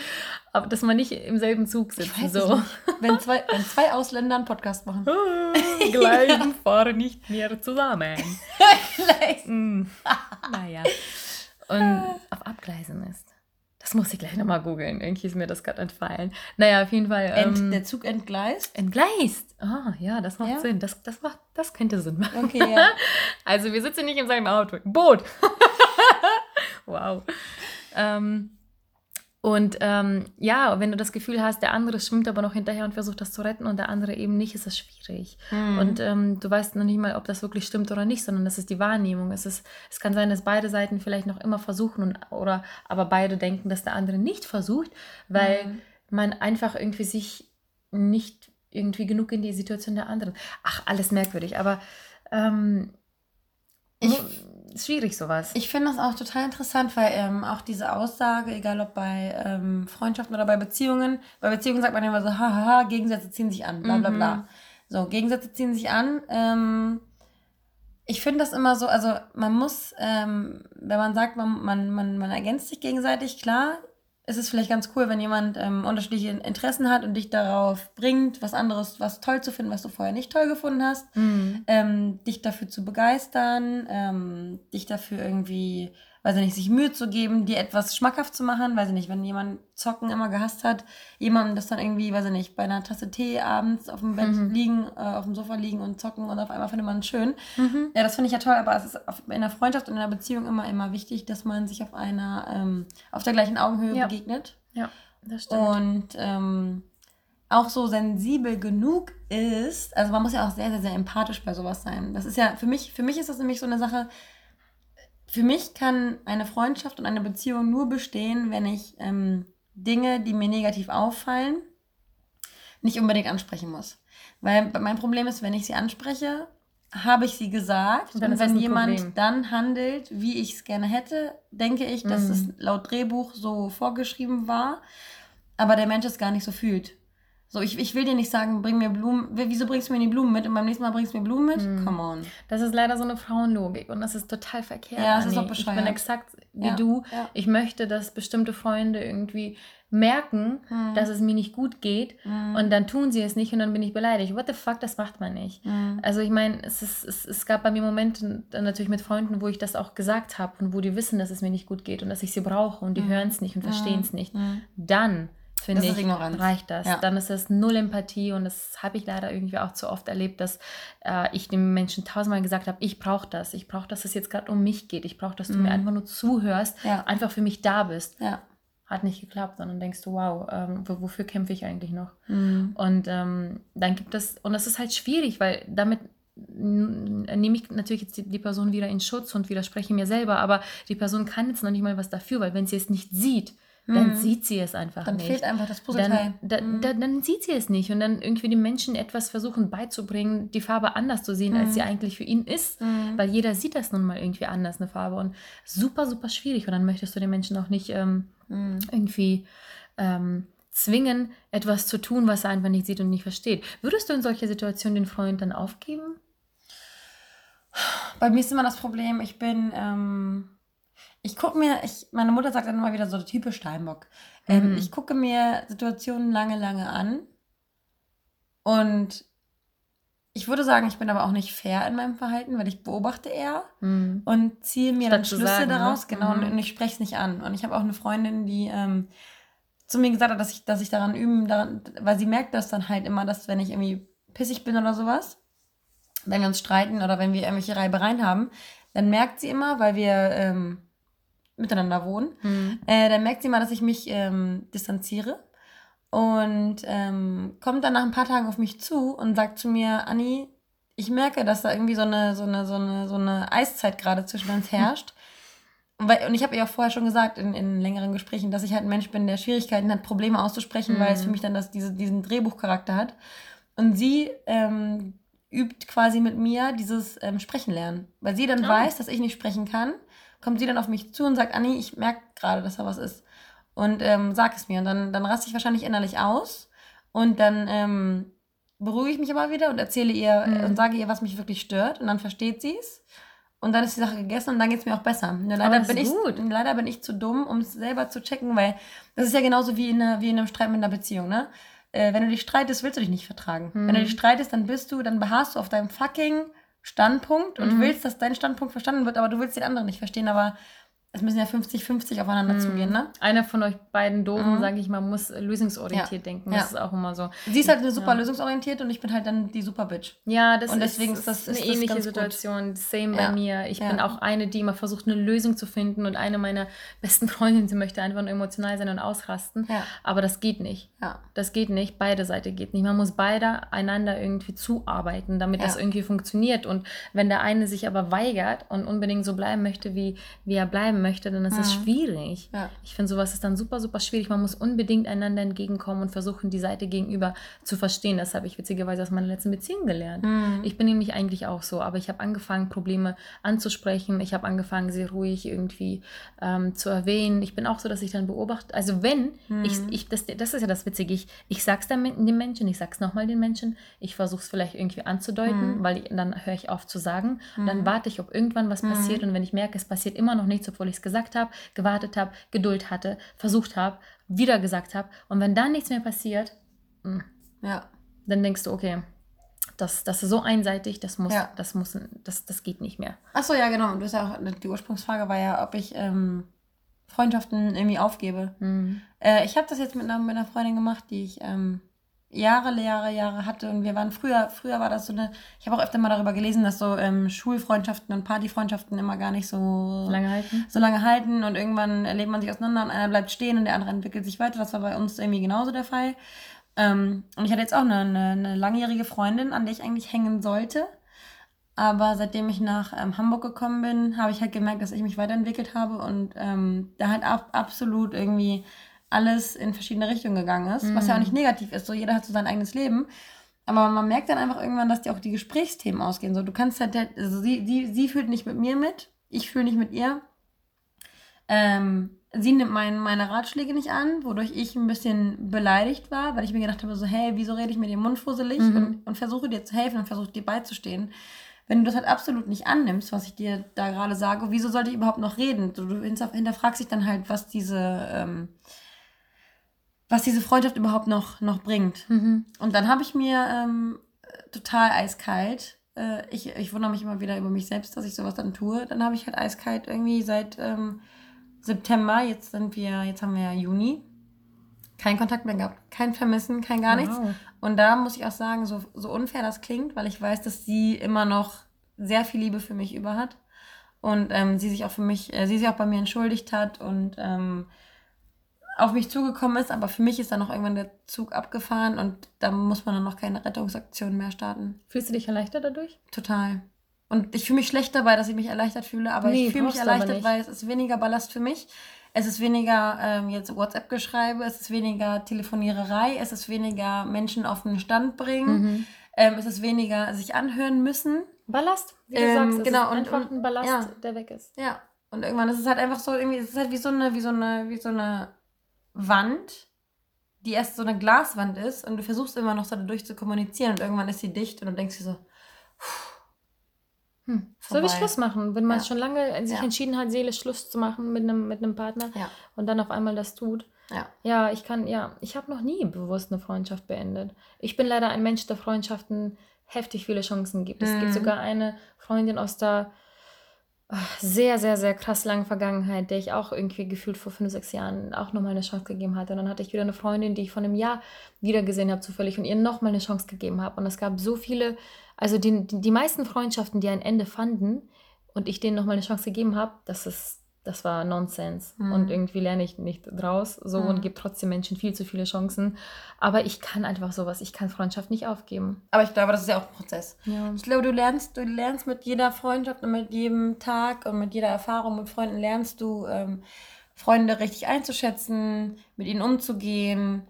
Aber dass man nicht im selben Zug sitzt. So. Nicht. Wenn, zwei, wenn zwei Ausländer einen Podcast machen. Gleisen ja. fahren nicht mehr zusammen. Gleisen. Mm. Naja. Und auf Abgleisen ist. Das muss ich gleich nochmal googeln. Irgendwie ist mir das gerade entfallen. Naja, auf jeden Fall. Ähm, der Zug entgleist? Entgleist. Ah, ja, das macht ja. Sinn. Das, das, macht, das könnte Sinn machen. Okay, ja. Also, wir sitzen nicht in seinem Auto. Boot. wow. Ähm, und ähm, ja, wenn du das Gefühl hast, der andere schwimmt aber noch hinterher und versucht das zu retten und der andere eben nicht, ist das schwierig. Mhm. Und ähm, du weißt noch nicht mal, ob das wirklich stimmt oder nicht, sondern das ist die Wahrnehmung. Es, ist, es kann sein, dass beide Seiten vielleicht noch immer versuchen und, oder aber beide denken, dass der andere nicht versucht, weil mhm. man einfach irgendwie sich nicht irgendwie genug in die Situation der anderen. Ach, alles merkwürdig, aber ähm, ich, schwierig sowas. Ich finde das auch total interessant, weil ähm, auch diese Aussage, egal ob bei ähm, Freundschaften oder bei Beziehungen, bei Beziehungen sagt man immer so, hahaha, Gegensätze ziehen sich an, bla bla bla. Mhm. So, Gegensätze ziehen sich an. Ähm, ich finde das immer so, also man muss, ähm, wenn man sagt, man, man, man, man ergänzt sich gegenseitig, klar, ist es vielleicht ganz cool, wenn jemand ähm, unterschiedliche Interessen hat und dich darauf bringt, was anderes, was toll zu finden, was du vorher nicht toll gefunden hast, mhm. ähm, dich dafür zu begeistern, ähm, dich dafür irgendwie weiß ich nicht, sich Mühe zu geben, dir etwas schmackhaft zu machen, weiß ich nicht, wenn jemand Zocken immer gehasst hat, jemandem das dann irgendwie, weiß ich nicht, bei einer Tasse Tee abends auf dem Bett mhm. liegen, äh, auf dem Sofa liegen und zocken und auf einmal findet man es schön. Mhm. Ja, das finde ich ja toll, aber es ist auf, in der Freundschaft und in der Beziehung immer, immer wichtig, dass man sich auf einer, ähm, auf der gleichen Augenhöhe ja. begegnet. Ja, das stimmt. Und ähm, auch so sensibel genug ist, also man muss ja auch sehr, sehr, sehr empathisch bei sowas sein. Das ist ja, für mich, für mich ist das nämlich so eine Sache, für mich kann eine Freundschaft und eine Beziehung nur bestehen, wenn ich ähm, Dinge, die mir negativ auffallen, nicht unbedingt ansprechen muss. Weil mein Problem ist, wenn ich sie anspreche, habe ich sie gesagt. Und, und wenn jemand Problem. dann handelt, wie ich es gerne hätte, denke ich, dass mm. es laut Drehbuch so vorgeschrieben war, aber der Mensch es gar nicht so fühlt. So, ich, ich will dir nicht sagen, bring mir Blumen. Wieso bringst du mir die Blumen mit und beim nächsten Mal bringst du mir Blumen mit? Hm. Come on. Das ist leider so eine Frauenlogik und das ist total verkehrt. Ja, das Anni. ist auch bescheuert. Ich bin exakt wie ja. du. Ja. Ich möchte, dass bestimmte Freunde irgendwie merken, hm. dass es mir nicht gut geht hm. und dann tun sie es nicht und dann bin ich beleidigt. What the fuck, das macht man nicht. Hm. Also ich meine, es, es, es gab bei mir Momente natürlich mit Freunden, wo ich das auch gesagt habe und wo die wissen, dass es mir nicht gut geht und dass ich sie brauche und die hm. hören es nicht und hm. verstehen es nicht. Dann finde ich, reicht das. Ja. Dann ist das null Empathie und das habe ich leider irgendwie auch zu oft erlebt, dass äh, ich dem Menschen tausendmal gesagt habe, ich brauche das, ich brauche, dass es jetzt gerade um mich geht, ich brauche, dass du mhm. mir einfach nur zuhörst, ja. einfach für mich da bist. Ja. Hat nicht geklappt, sondern denkst du, wow, ähm, wofür kämpfe ich eigentlich noch? Mhm. Und ähm, dann gibt es, und das ist halt schwierig, weil damit nehme ich natürlich jetzt die, die, Person wieder in Schutz und widerspreche mir selber, aber die Person kann jetzt noch nicht mal was dafür, weil wenn sie es nicht sieht, dann mhm. sieht sie es einfach dann nicht. Dann fehlt einfach das Puzzleteil. Dann, da, mhm. da, dann sieht sie es nicht und dann irgendwie den Menschen etwas versuchen beizubringen, die Farbe anders zu sehen, mhm. als sie eigentlich für ihn ist, mhm. weil jeder sieht das nun mal irgendwie anders, eine Farbe und super, super schwierig und dann möchtest du den Menschen auch nicht ähm, mhm. irgendwie ähm, zwingen, etwas zu tun, was er einfach nicht sieht und nicht versteht. Würdest du in solcher Situation den Freund dann aufgeben? Bei mir ist immer das Problem, ich bin... Ähm ich gucke mir, ich, meine Mutter sagt dann immer wieder so typisch Steinbock. Ähm, mhm. Ich gucke mir Situationen lange, lange an. Und ich würde sagen, ich bin aber auch nicht fair in meinem Verhalten, weil ich beobachte eher mhm. und ziehe mir Statt dann Schlüsse sagen, ne? daraus, ne? genau, mhm. und, ich spreche es nicht an. Und ich habe auch eine Freundin, die ähm, zu mir gesagt hat, dass ich, dass ich daran üben, daran, weil sie merkt das dann halt immer, dass wenn ich irgendwie pissig bin oder sowas, wenn wir uns streiten oder wenn wir irgendwelche Reibereien haben, dann merkt sie immer, weil wir ähm, miteinander wohnen, mhm. äh, dann merkt sie mal, dass ich mich ähm, distanziere und ähm, kommt dann nach ein paar Tagen auf mich zu und sagt zu mir, Anni, ich merke, dass da irgendwie so eine, so eine, so eine, so eine Eiszeit gerade zwischen uns herrscht. Und, weil, und ich habe ihr auch vorher schon gesagt in, in längeren Gesprächen, dass ich halt ein Mensch bin, der Schwierigkeiten hat, Probleme auszusprechen, mhm. weil es für mich dann das, diese, diesen Drehbuchcharakter hat. Und sie ähm, übt quasi mit mir dieses ähm, Sprechen lernen. Weil sie dann oh. weiß, dass ich nicht sprechen kann kommt sie dann auf mich zu und sagt, Anni, ich merke gerade, dass da was ist. Und ähm, sag es mir. Und dann, dann raste ich wahrscheinlich innerlich aus. Und dann ähm, beruhige ich mich aber wieder und erzähle ihr mhm. und sage ihr, was mich wirklich stört. Und dann versteht sie es. Und dann ist die Sache gegessen und dann geht es mir auch besser. Nur leider, bin ich, leider bin ich zu dumm, um es selber zu checken, weil das ist ja genauso wie in, einer, wie in einem Streit mit einer Beziehung, ne? Äh, wenn du dich streitest, willst du dich nicht vertragen. Mhm. Wenn du dich streitest, dann bist du, dann beharrst du auf deinem fucking Standpunkt und mhm. willst, dass dein Standpunkt verstanden wird, aber du willst den anderen nicht verstehen, aber es müssen ja 50-50 aufeinander mhm. zugehen, ne? Einer von euch beiden Doofen, mhm. sage ich mal, muss lösungsorientiert ja. denken. Das ja. ist auch immer so. Sie ist halt eine super ja. lösungsorientiert und ich bin halt dann die super Bitch. Ja, das und deswegen ist, das, ist eine ähnliche Situation. Gut. Same bei mir. Ich bin auch eine, die immer versucht, eine Lösung zu finden und eine meiner besten Freundinnen, sie möchte einfach nur emotional sein und ausrasten. Aber das geht nicht. Das geht nicht. Beide Seiten geht nicht. Man muss beide einander irgendwie zuarbeiten, damit das irgendwie funktioniert. Und wenn der eine sich aber weigert und unbedingt so bleiben möchte, wie, wie er bleiben möchte, dann ist es Mhm. schwierig. Ja. Ich finde, sowas ist dann super, super schwierig. Man muss unbedingt einander entgegenkommen und versuchen, die Seite gegenüber zu verstehen. Das habe ich witzigerweise aus meiner letzten Beziehung gelernt. Mhm. Ich bin nämlich eigentlich auch so, aber ich habe angefangen, Probleme anzusprechen. Ich habe angefangen, sie ruhig irgendwie ähm, zu erwähnen. Ich bin auch so, dass ich dann beobachte. Also wenn, ich, Mhm. ich, das, das ist ja das Witzige, ich, ich sag's dann dem Menschen, ich sag's nochmal den Menschen, ich versuche es vielleicht irgendwie anzudeuten, Mhm. weil ich, dann höre ich auf zu sagen. Dann Mhm. warte ich, ob irgendwann was Mhm. passiert. Und wenn ich merke, es passiert immer noch nichts, obwohl ich es gesagt habe, gewartet habe, Geduld hatte, versucht habe, wieder gesagt habe. Und wenn dann nichts mehr passiert, mh, Ja. dann denkst du, okay, das, das ist so einseitig, das muss, Ja. das muss, das, das geht nicht mehr. Achso, ja, genau. Und du hast ja auch, die Ursprungsfrage war ja, ob ich ähm, Freundschaften irgendwie aufgebe. Mhm. Äh, ich habe das jetzt mit einer, mit einer Freundin gemacht, die ich ähm, Jahre, Jahre, Jahre hatte. Und wir waren früher, früher war das so eine, ich habe auch öfter mal darüber gelesen, dass so ähm, Schulfreundschaften und Partyfreundschaften immer gar nicht so Lange halten. so lange halten und irgendwann erlebt man sich auseinander und einer bleibt stehen und der andere entwickelt sich weiter. Das war bei uns irgendwie genauso der Fall. Ähm, und ich hatte jetzt auch eine, eine, eine langjährige Freundin, an der ich eigentlich hängen sollte. Aber seitdem ich nach ähm, Hamburg gekommen bin, habe ich halt gemerkt, dass ich mich weiterentwickelt habe und ähm, da halt ab, absolut irgendwie alles in verschiedene Richtungen gegangen ist. Was ja auch nicht negativ ist. So, jeder hat so sein eigenes Leben. Aber man merkt dann einfach irgendwann, dass dir auch die Gesprächsthemen ausgehen. So, du kannst halt, also sie, sie, sie fühlt nicht mit mir mit, ich fühle nicht mit ihr. Ähm, sie nimmt mein, meine Ratschläge nicht an, wodurch ich ein bisschen beleidigt war, weil ich mir gedacht habe, so, hey, wieso rede ich mir den Mund fusselig Mhm. und, und versuche dir zu helfen und versuche dir beizustehen. Wenn du das halt absolut nicht annimmst, was ich dir da gerade sage, wieso sollte ich überhaupt noch reden? Du, du hinter- hinterfragst dich dann halt, was diese, ähm, was diese Freundschaft überhaupt noch, noch bringt. Mhm. Und dann habe ich mir ähm, total eiskalt, äh, ich, ich wundere mich immer wieder über mich selbst, dass ich sowas dann tue. Dann habe ich halt eiskalt irgendwie seit ähm, September, jetzt sind wir, jetzt haben wir ja Juni, keinen Kontakt mehr gehabt, kein Vermissen, kein gar nichts. Wow. Und da muss ich auch sagen, so, so unfair das klingt, weil ich weiß, dass sie immer noch sehr viel Liebe für mich über hat. Und ähm, sie sich auch für mich, äh, sie sich auch bei mir entschuldigt hat und ähm, auf mich zugekommen ist, aber für mich ist dann noch irgendwann der Zug abgefahren und da muss man dann noch keine Rettungsaktion mehr starten. Fühlst du dich erleichtert dadurch? Total. Und ich fühle mich schlecht dabei, dass ich mich erleichtert fühle, aber Nee, ich fühle mich erleichtert, weil es ist weniger Ballast für mich. Es ist weniger ähm, jetzt WhatsApp-Geschreibe, es ist weniger Telefoniererei, es ist weniger Menschen auf den Stand bringen, Mhm. ähm, es ist weniger sich anhören müssen. Ballast, wie du Ähm, sagst, es genau, ist und- einfach und- ein Ballast, ja. der weg ist. Ja. Und irgendwann ist es halt einfach so, irgendwie, es ist halt wie so eine, wie so eine, wie so eine Wand, die erst so eine Glaswand ist und du versuchst immer noch so dadurch zu kommunizieren und irgendwann ist sie dicht und du denkst dir so, Hm. So wie Vorbei. Schluss machen, wenn man Ja. schon lange sich Ja. entschieden hat, Seele Schluss zu machen mit einem, mit einem Partner ja, und dann auf einmal das tut. ja. Ja, ich kann, ja, ich habe noch nie bewusst eine Freundschaft beendet. Ich bin leider ein Mensch, der Freundschaften heftig viele Chancen gibt. Es gibt Mhm. sogar eine Freundin aus der sehr, sehr, sehr krass langen Vergangenheit, der ich auch irgendwie gefühlt vor fünf, sechs Jahren auch nochmal eine Chance gegeben hatte. Und dann hatte ich wieder eine Freundin, die ich vor einem Jahr wiedergesehen habe, zufällig, und ihr nochmal eine Chance gegeben habe. Und es gab so viele, also die, die, die meisten Freundschaften, die ein Ende fanden und ich denen nochmal eine Chance gegeben habe, das ist, das war Nonsens. Mhm. Und irgendwie lerne ich nicht draus so Mhm. und gebe trotzdem Menschen viel zu viele Chancen. Aber ich kann einfach sowas, ich kann Freundschaft nicht aufgeben. Aber ich glaube, das ist ja auch ein Prozess. Ja. Ich glaube, du lernst, du lernst mit jeder Freundschaft und mit jedem Tag und mit jeder Erfahrung mit Freunden lernst du ähm, Freunde richtig einzuschätzen, mit ihnen umzugehen,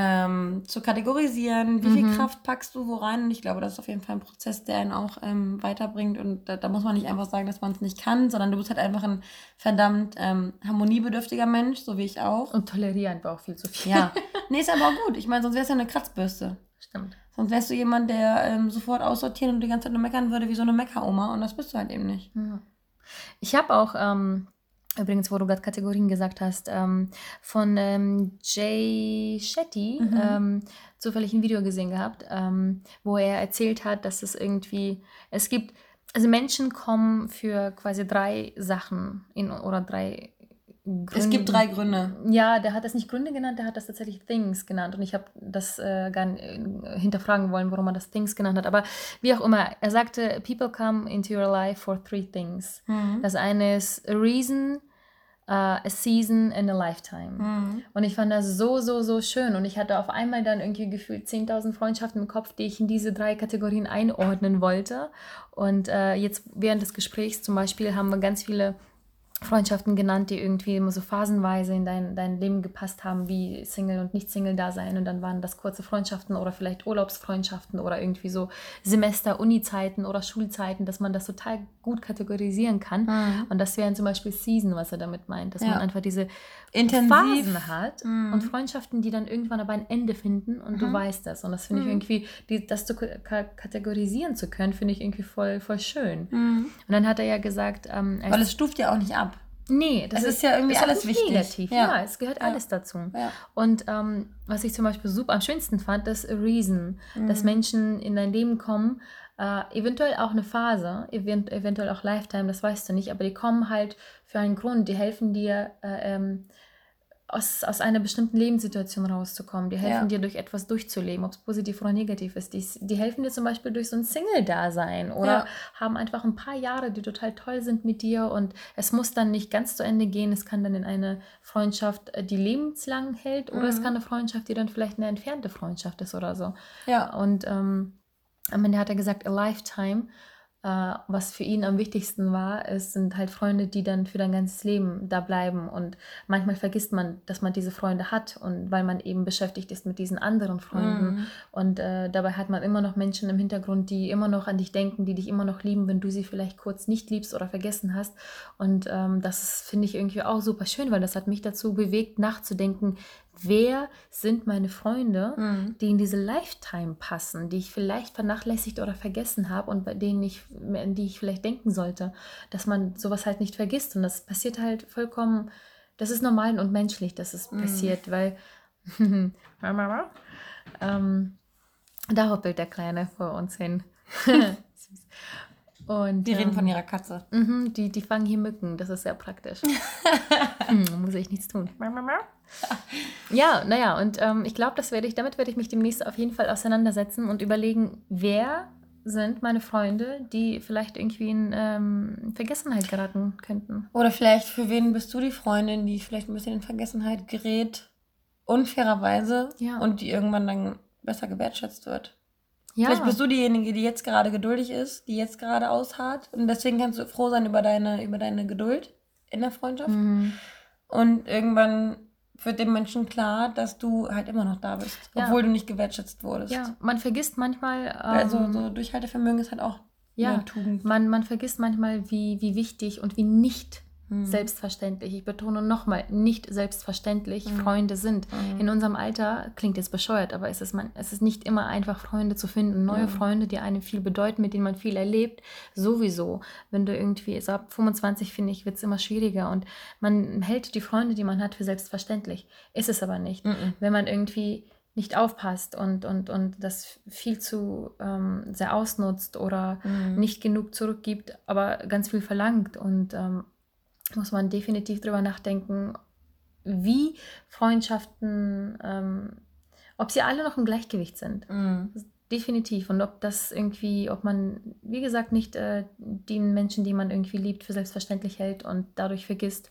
ähm, zu kategorisieren, wie viel Mhm. Kraft packst du wo rein. Und ich glaube, das ist auf jeden Fall ein Prozess, der einen auch ähm, weiterbringt. Und da, da muss man nicht einfach sagen, dass man es nicht kann, sondern du bist halt einfach ein verdammt ähm, harmoniebedürftiger Mensch, so wie ich auch. Und toleriere einfach auch viel zu viel. Ja, nee, ist aber auch gut. Ich meine, sonst wärst du ja eine Kratzbürste. Stimmt. Sonst wärst du jemand, der ähm, sofort aussortieren und die ganze Zeit nur meckern würde, wie so eine Meckeroma. Und das bist du halt eben nicht. Ja. Ich habe auch, ähm, übrigens, wo du gerade Kategorien gesagt hast, ähm, von ähm, Jay Shetty Mhm. ähm, zufällig ein Video gesehen gehabt, ähm, wo er erzählt hat, dass es irgendwie, es gibt, also Menschen kommen für quasi drei Sachen in, oder drei Gründe. Es gibt drei Gründe. Ja, der hat das nicht Gründe genannt, der hat das tatsächlich Things genannt. Und ich habe das äh, gar nicht äh, hinterfragen wollen, warum er das Things genannt hat. Aber wie auch immer, er sagte, people come into your life for three things. Mhm. Das eine ist a reason, uh, a season and a lifetime. Mhm. Und ich fand das so, so, so schön. Und ich hatte auf einmal dann irgendwie gefühlt 10.000 Freundschaften im Kopf, die ich in diese drei Kategorien einordnen wollte. Und äh, jetzt während des Gesprächs zum Beispiel haben wir ganz viele Freundschaften genannt, die irgendwie immer so phasenweise in dein, dein Leben gepasst haben, wie Single und Nicht-Single da sein. Und dann waren das kurze Freundschaften oder vielleicht Urlaubsfreundschaften oder irgendwie so Semester, Uni-Zeiten oder Schulzeiten, dass man das total gut kategorisieren kann. Mhm. Und das wären zum Beispiel Season, was er damit meint, dass ja. man einfach diese Intensiv. Phasen hat mhm. und Freundschaften, die dann irgendwann aber ein Ende finden und mhm. du weißt das. Und das finde ich mhm. irgendwie, die, das zu kategorisieren zu können, finde ich irgendwie voll, voll schön. Mhm. Und dann hat er ja gesagt, ähm, Weil es stuft ja auch nicht ab. Nee, das ist, ist ja irgendwie ist alles wichtig. Negativ. Ja. ja. es gehört ja. alles dazu. Ja. Und ähm, was ich zum Beispiel super am schönsten fand, ist Reason, mhm. dass Menschen in dein Leben kommen, äh, eventuell auch eine Phase, event eventuell auch Lifetime, das weißt du nicht, aber die kommen halt für einen Grund, die helfen dir, äh, ähm, aus, aus einer bestimmten Lebenssituation rauszukommen. Die helfen ja. dir, durch etwas durchzuleben, ob es positiv oder negativ ist. Die, die helfen dir zum Beispiel durch so ein Single-Dasein oder ja. haben einfach ein paar Jahre, die total toll sind mit dir und es muss dann nicht ganz zu Ende gehen. Es kann dann in eine Freundschaft, äh, die lebenslang hält oder mhm. es kann eine Freundschaft, die dann vielleicht eine entfernte Freundschaft ist oder so. Ja. Und ähm, am Ende hat er gesagt, a lifetime. Äh, was für ihn am wichtigsten war, es sind halt Freunde, die dann für dein ganzes Leben da bleiben. Und manchmal vergisst man, dass man diese Freunde hat und weil man eben beschäftigt ist mit diesen anderen Freunden. Mhm. Und äh, dabei hat man immer noch Menschen im Hintergrund, die immer noch an dich denken, die dich immer noch lieben, wenn du sie vielleicht kurz nicht liebst oder vergessen hast. Und ähm, das finde ich irgendwie auch super schön, weil das hat mich dazu bewegt, nachzudenken, wer sind meine Freunde, mhm. die in diese Lifetime passen, die ich vielleicht vernachlässigt oder vergessen habe und bei denen ich, an die ich vielleicht denken sollte, dass man sowas halt nicht vergisst. Und das passiert halt vollkommen, das ist normal und menschlich, dass es mhm. passiert, weil ähm, da hoppelt der Kleine vor uns hin. Und, die reden ähm, von ihrer Katze. Mh, die, die fangen hier Mücken, das ist sehr praktisch. hm, muss ich nichts tun. Ja, naja, und ähm, ich glaube, das werde ich, damit werde ich mich demnächst auf jeden Fall auseinandersetzen und überlegen, wer sind meine Freunde, die vielleicht irgendwie in ähm, Vergessenheit geraten könnten. Oder vielleicht für wen bist du die Freundin, die vielleicht ein bisschen in Vergessenheit gerät, unfairerweise ja. und die irgendwann dann besser gewertschätzt wird. Ja. Vielleicht bist du diejenige, die jetzt gerade geduldig ist, die jetzt gerade ausharrt. Und deswegen kannst du froh sein über deine, über deine Geduld in der Freundschaft. Mhm. Und irgendwann wird dem Menschen klar, dass du halt immer noch da bist, ja. obwohl du nicht gewertschätzt wurdest. Ja, man vergisst manchmal. Ähm, also so Durchhaltevermögen ist halt auch ja, eine Tugend. Man, man vergisst manchmal, wie, wie wichtig und wie nicht Mhm. Selbstverständlich. Ich betone nochmal, nicht selbstverständlich mhm. Freunde sind. Mhm. In unserem Alter klingt jetzt bescheuert, aber es ist, man, es ist nicht immer einfach, Freunde zu finden. Neue mhm. Freunde, die einem viel bedeuten, mit denen man viel erlebt. Sowieso. Wenn du irgendwie, also ab 25 finde ich, wird es immer schwieriger und man hält die Freunde, die man hat, für selbstverständlich. Ist es aber nicht. Mhm. Wenn man irgendwie nicht aufpasst und, und, und das viel zu ähm, sehr ausnutzt oder mhm. nicht genug zurückgibt, aber ganz viel verlangt und ähm, muss man definitiv drüber nachdenken, wie Freundschaften, ähm, ob sie alle noch im Gleichgewicht sind. Mhm. Definitiv. Und ob das irgendwie, ob man, wie gesagt, nicht äh, den Menschen, die man irgendwie liebt, für selbstverständlich hält und dadurch vergisst,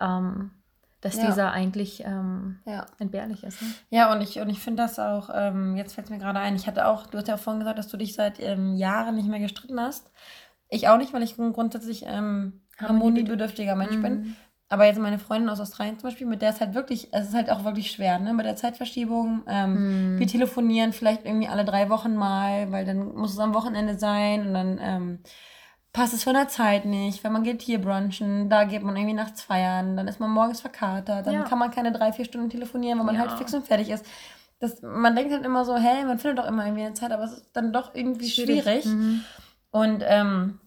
ähm, dass ja. dieser eigentlich ähm, ja. entbehrlich ist. Ne? Ja, und ich, und ich finde das auch, ähm, jetzt fällt es mir gerade ein, ich hatte auch, du hast ja auch vorhin gesagt, dass du dich seit ähm, Jahren nicht mehr gestritten hast. Ich auch nicht, weil ich grundsätzlich ähm, harmoniebedürftiger Mensch mhm. bin. Aber jetzt meine Freundin aus Australien zum Beispiel, mit der ist halt wirklich, es ist halt auch wirklich schwer, ne? Mit der Zeitverschiebung. Ähm, mhm. Wir telefonieren vielleicht irgendwie alle drei Wochen mal, weil dann muss es am Wochenende sein und dann ähm, passt es von der Zeit nicht. Wenn man geht hier brunchen, da geht man irgendwie nachts feiern, dann ist man morgens verkatert, dann ja. kann man keine drei, vier Stunden telefonieren, weil man ja. halt fix und fertig ist. Das, man denkt halt immer so, hey, man findet doch immer irgendwie eine Zeit, aber es ist dann doch irgendwie schwierig. schwierig. Mhm. Und ähm,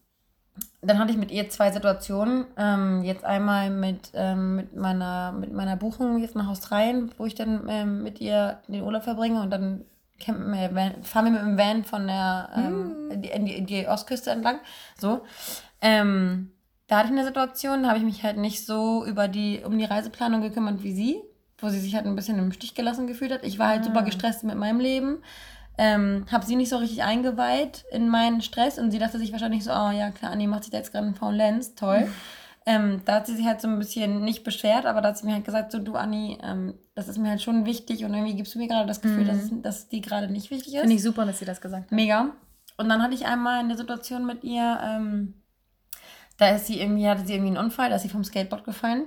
dann hatte ich mit ihr zwei Situationen. Ähm, jetzt einmal mit, ähm, mit, meiner, mit meiner Buchung jetzt nach Australien, wo ich dann ähm, mit ihr den Urlaub verbringe und dann wir, fahren wir mit dem Van von der mm. in, die, die, die, Ostküste entlang. So. Ähm, da hatte ich eine Situation, da habe ich mich halt nicht so über die, um die Reiseplanung gekümmert wie sie, wo sie sich halt ein bisschen im Stich gelassen gefühlt hat. Ich war halt ah. super gestresst mit meinem Leben ähm, habe sie nicht so richtig eingeweiht in meinen Stress und sie dachte sich wahrscheinlich so, oh ja klar, Anni macht sich da jetzt gerade einen Faulenz, toll. Mhm. Ähm, da hat sie sich halt so ein bisschen nicht beschwert, aber da hat sie mir halt gesagt, so du Anni, ähm, das ist mir halt schon wichtig und irgendwie gibst du mir gerade das Gefühl, mhm. dass, es, dass die gerade nicht wichtig ist. Finde ich super, dass sie das gesagt hat. Mega. Und dann hatte ich einmal eine Situation mit ihr, ähm, Da ist sie irgendwie, hatte sie irgendwie einen Unfall, da ist sie vom Skateboard gefallen.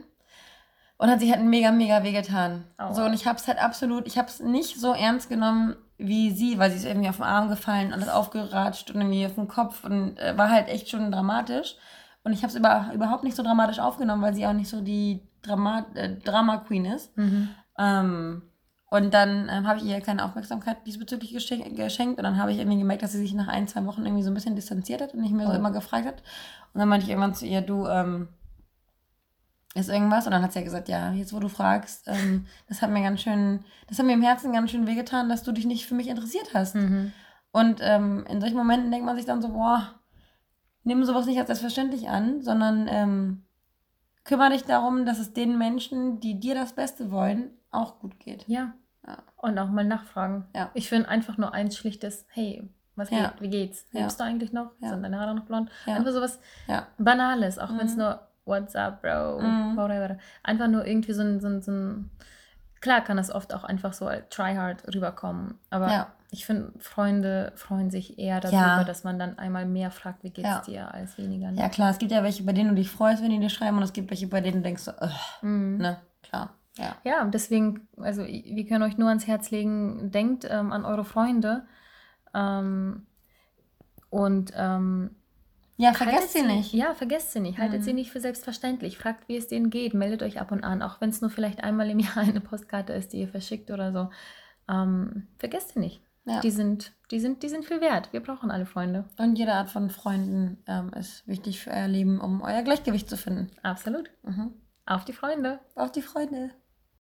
Und hat sich halt mega, mega wehgetan. Oh. So, und ich habe es halt absolut, ich habe es nicht so ernst genommen wie sie, weil sie ist irgendwie auf den Arm gefallen, alles aufgeratscht und irgendwie auf den Kopf und äh, war halt echt schon dramatisch. Und ich habe es über, überhaupt nicht so dramatisch aufgenommen, weil sie auch nicht so die Drama, äh, Drama Queen ist. Mhm. Ähm, und dann ähm, habe ich ihr keine Aufmerksamkeit diesbezüglich geschenkt. Und dann habe ich irgendwie gemerkt, dass sie sich nach ein, zwei Wochen irgendwie so ein bisschen distanziert hat und nicht mehr so oh. immer gefragt hat. Und dann meinte ich irgendwann zu ihr, du, ähm, ist irgendwas? Und dann hat sie ja gesagt, ja, jetzt wo du fragst, ähm, das hat mir ganz schön, das hat mir im Herzen ganz schön wehgetan, dass du dich nicht für mich interessiert hast. Mhm. Und ähm, in solchen Momenten denkt man sich dann so, boah, nimm sowas nicht als selbstverständlich an, sondern ähm, kümmere dich darum, dass es den Menschen, die dir das Beste wollen, auch gut geht. Ja. ja. Und auch mal nachfragen. Ja. Ich finde einfach nur ein schlichtes, hey, was geht, ja. wie geht's? Lebst du eigentlich noch? Sind deine Haare noch blond? Einfach sowas Banales, auch mhm. wenn es nur what's up, bro, mhm. whatever. Einfach nur irgendwie so ein, so ein, so ein klar kann das oft auch einfach so als tryhard rüberkommen, aber ja. ich finde, Freunde freuen sich eher darüber, ja. dass man dann einmal mehr fragt, wie geht's ja. dir, als weniger. Ne? Ja, klar, es gibt ja welche, bei denen du dich freust, wenn die dir schreiben und es gibt welche, bei denen du denkst, so, mhm. ne, klar. Ja. ja, deswegen, also wir können euch nur ans Herz legen, denkt ähm, an eure Freunde ähm, und ähm, ja, vergesst sie nicht. Ja, vergesst sie nicht. Haltet mhm. sie nicht für selbstverständlich. Fragt, wie es denen geht. Meldet euch ab und an, auch wenn es nur vielleicht einmal im Jahr eine Postkarte ist, die ihr verschickt oder so. Ähm, vergesst sie nicht. Ja. Die, sind, die, sind, die sind viel wert. Wir brauchen alle Freunde. Und jede Art von Freunden ähm, ist wichtig für euer Leben, um euer Gleichgewicht zu finden. Absolut. Mhm. Auf die Freunde. Auf die Freunde.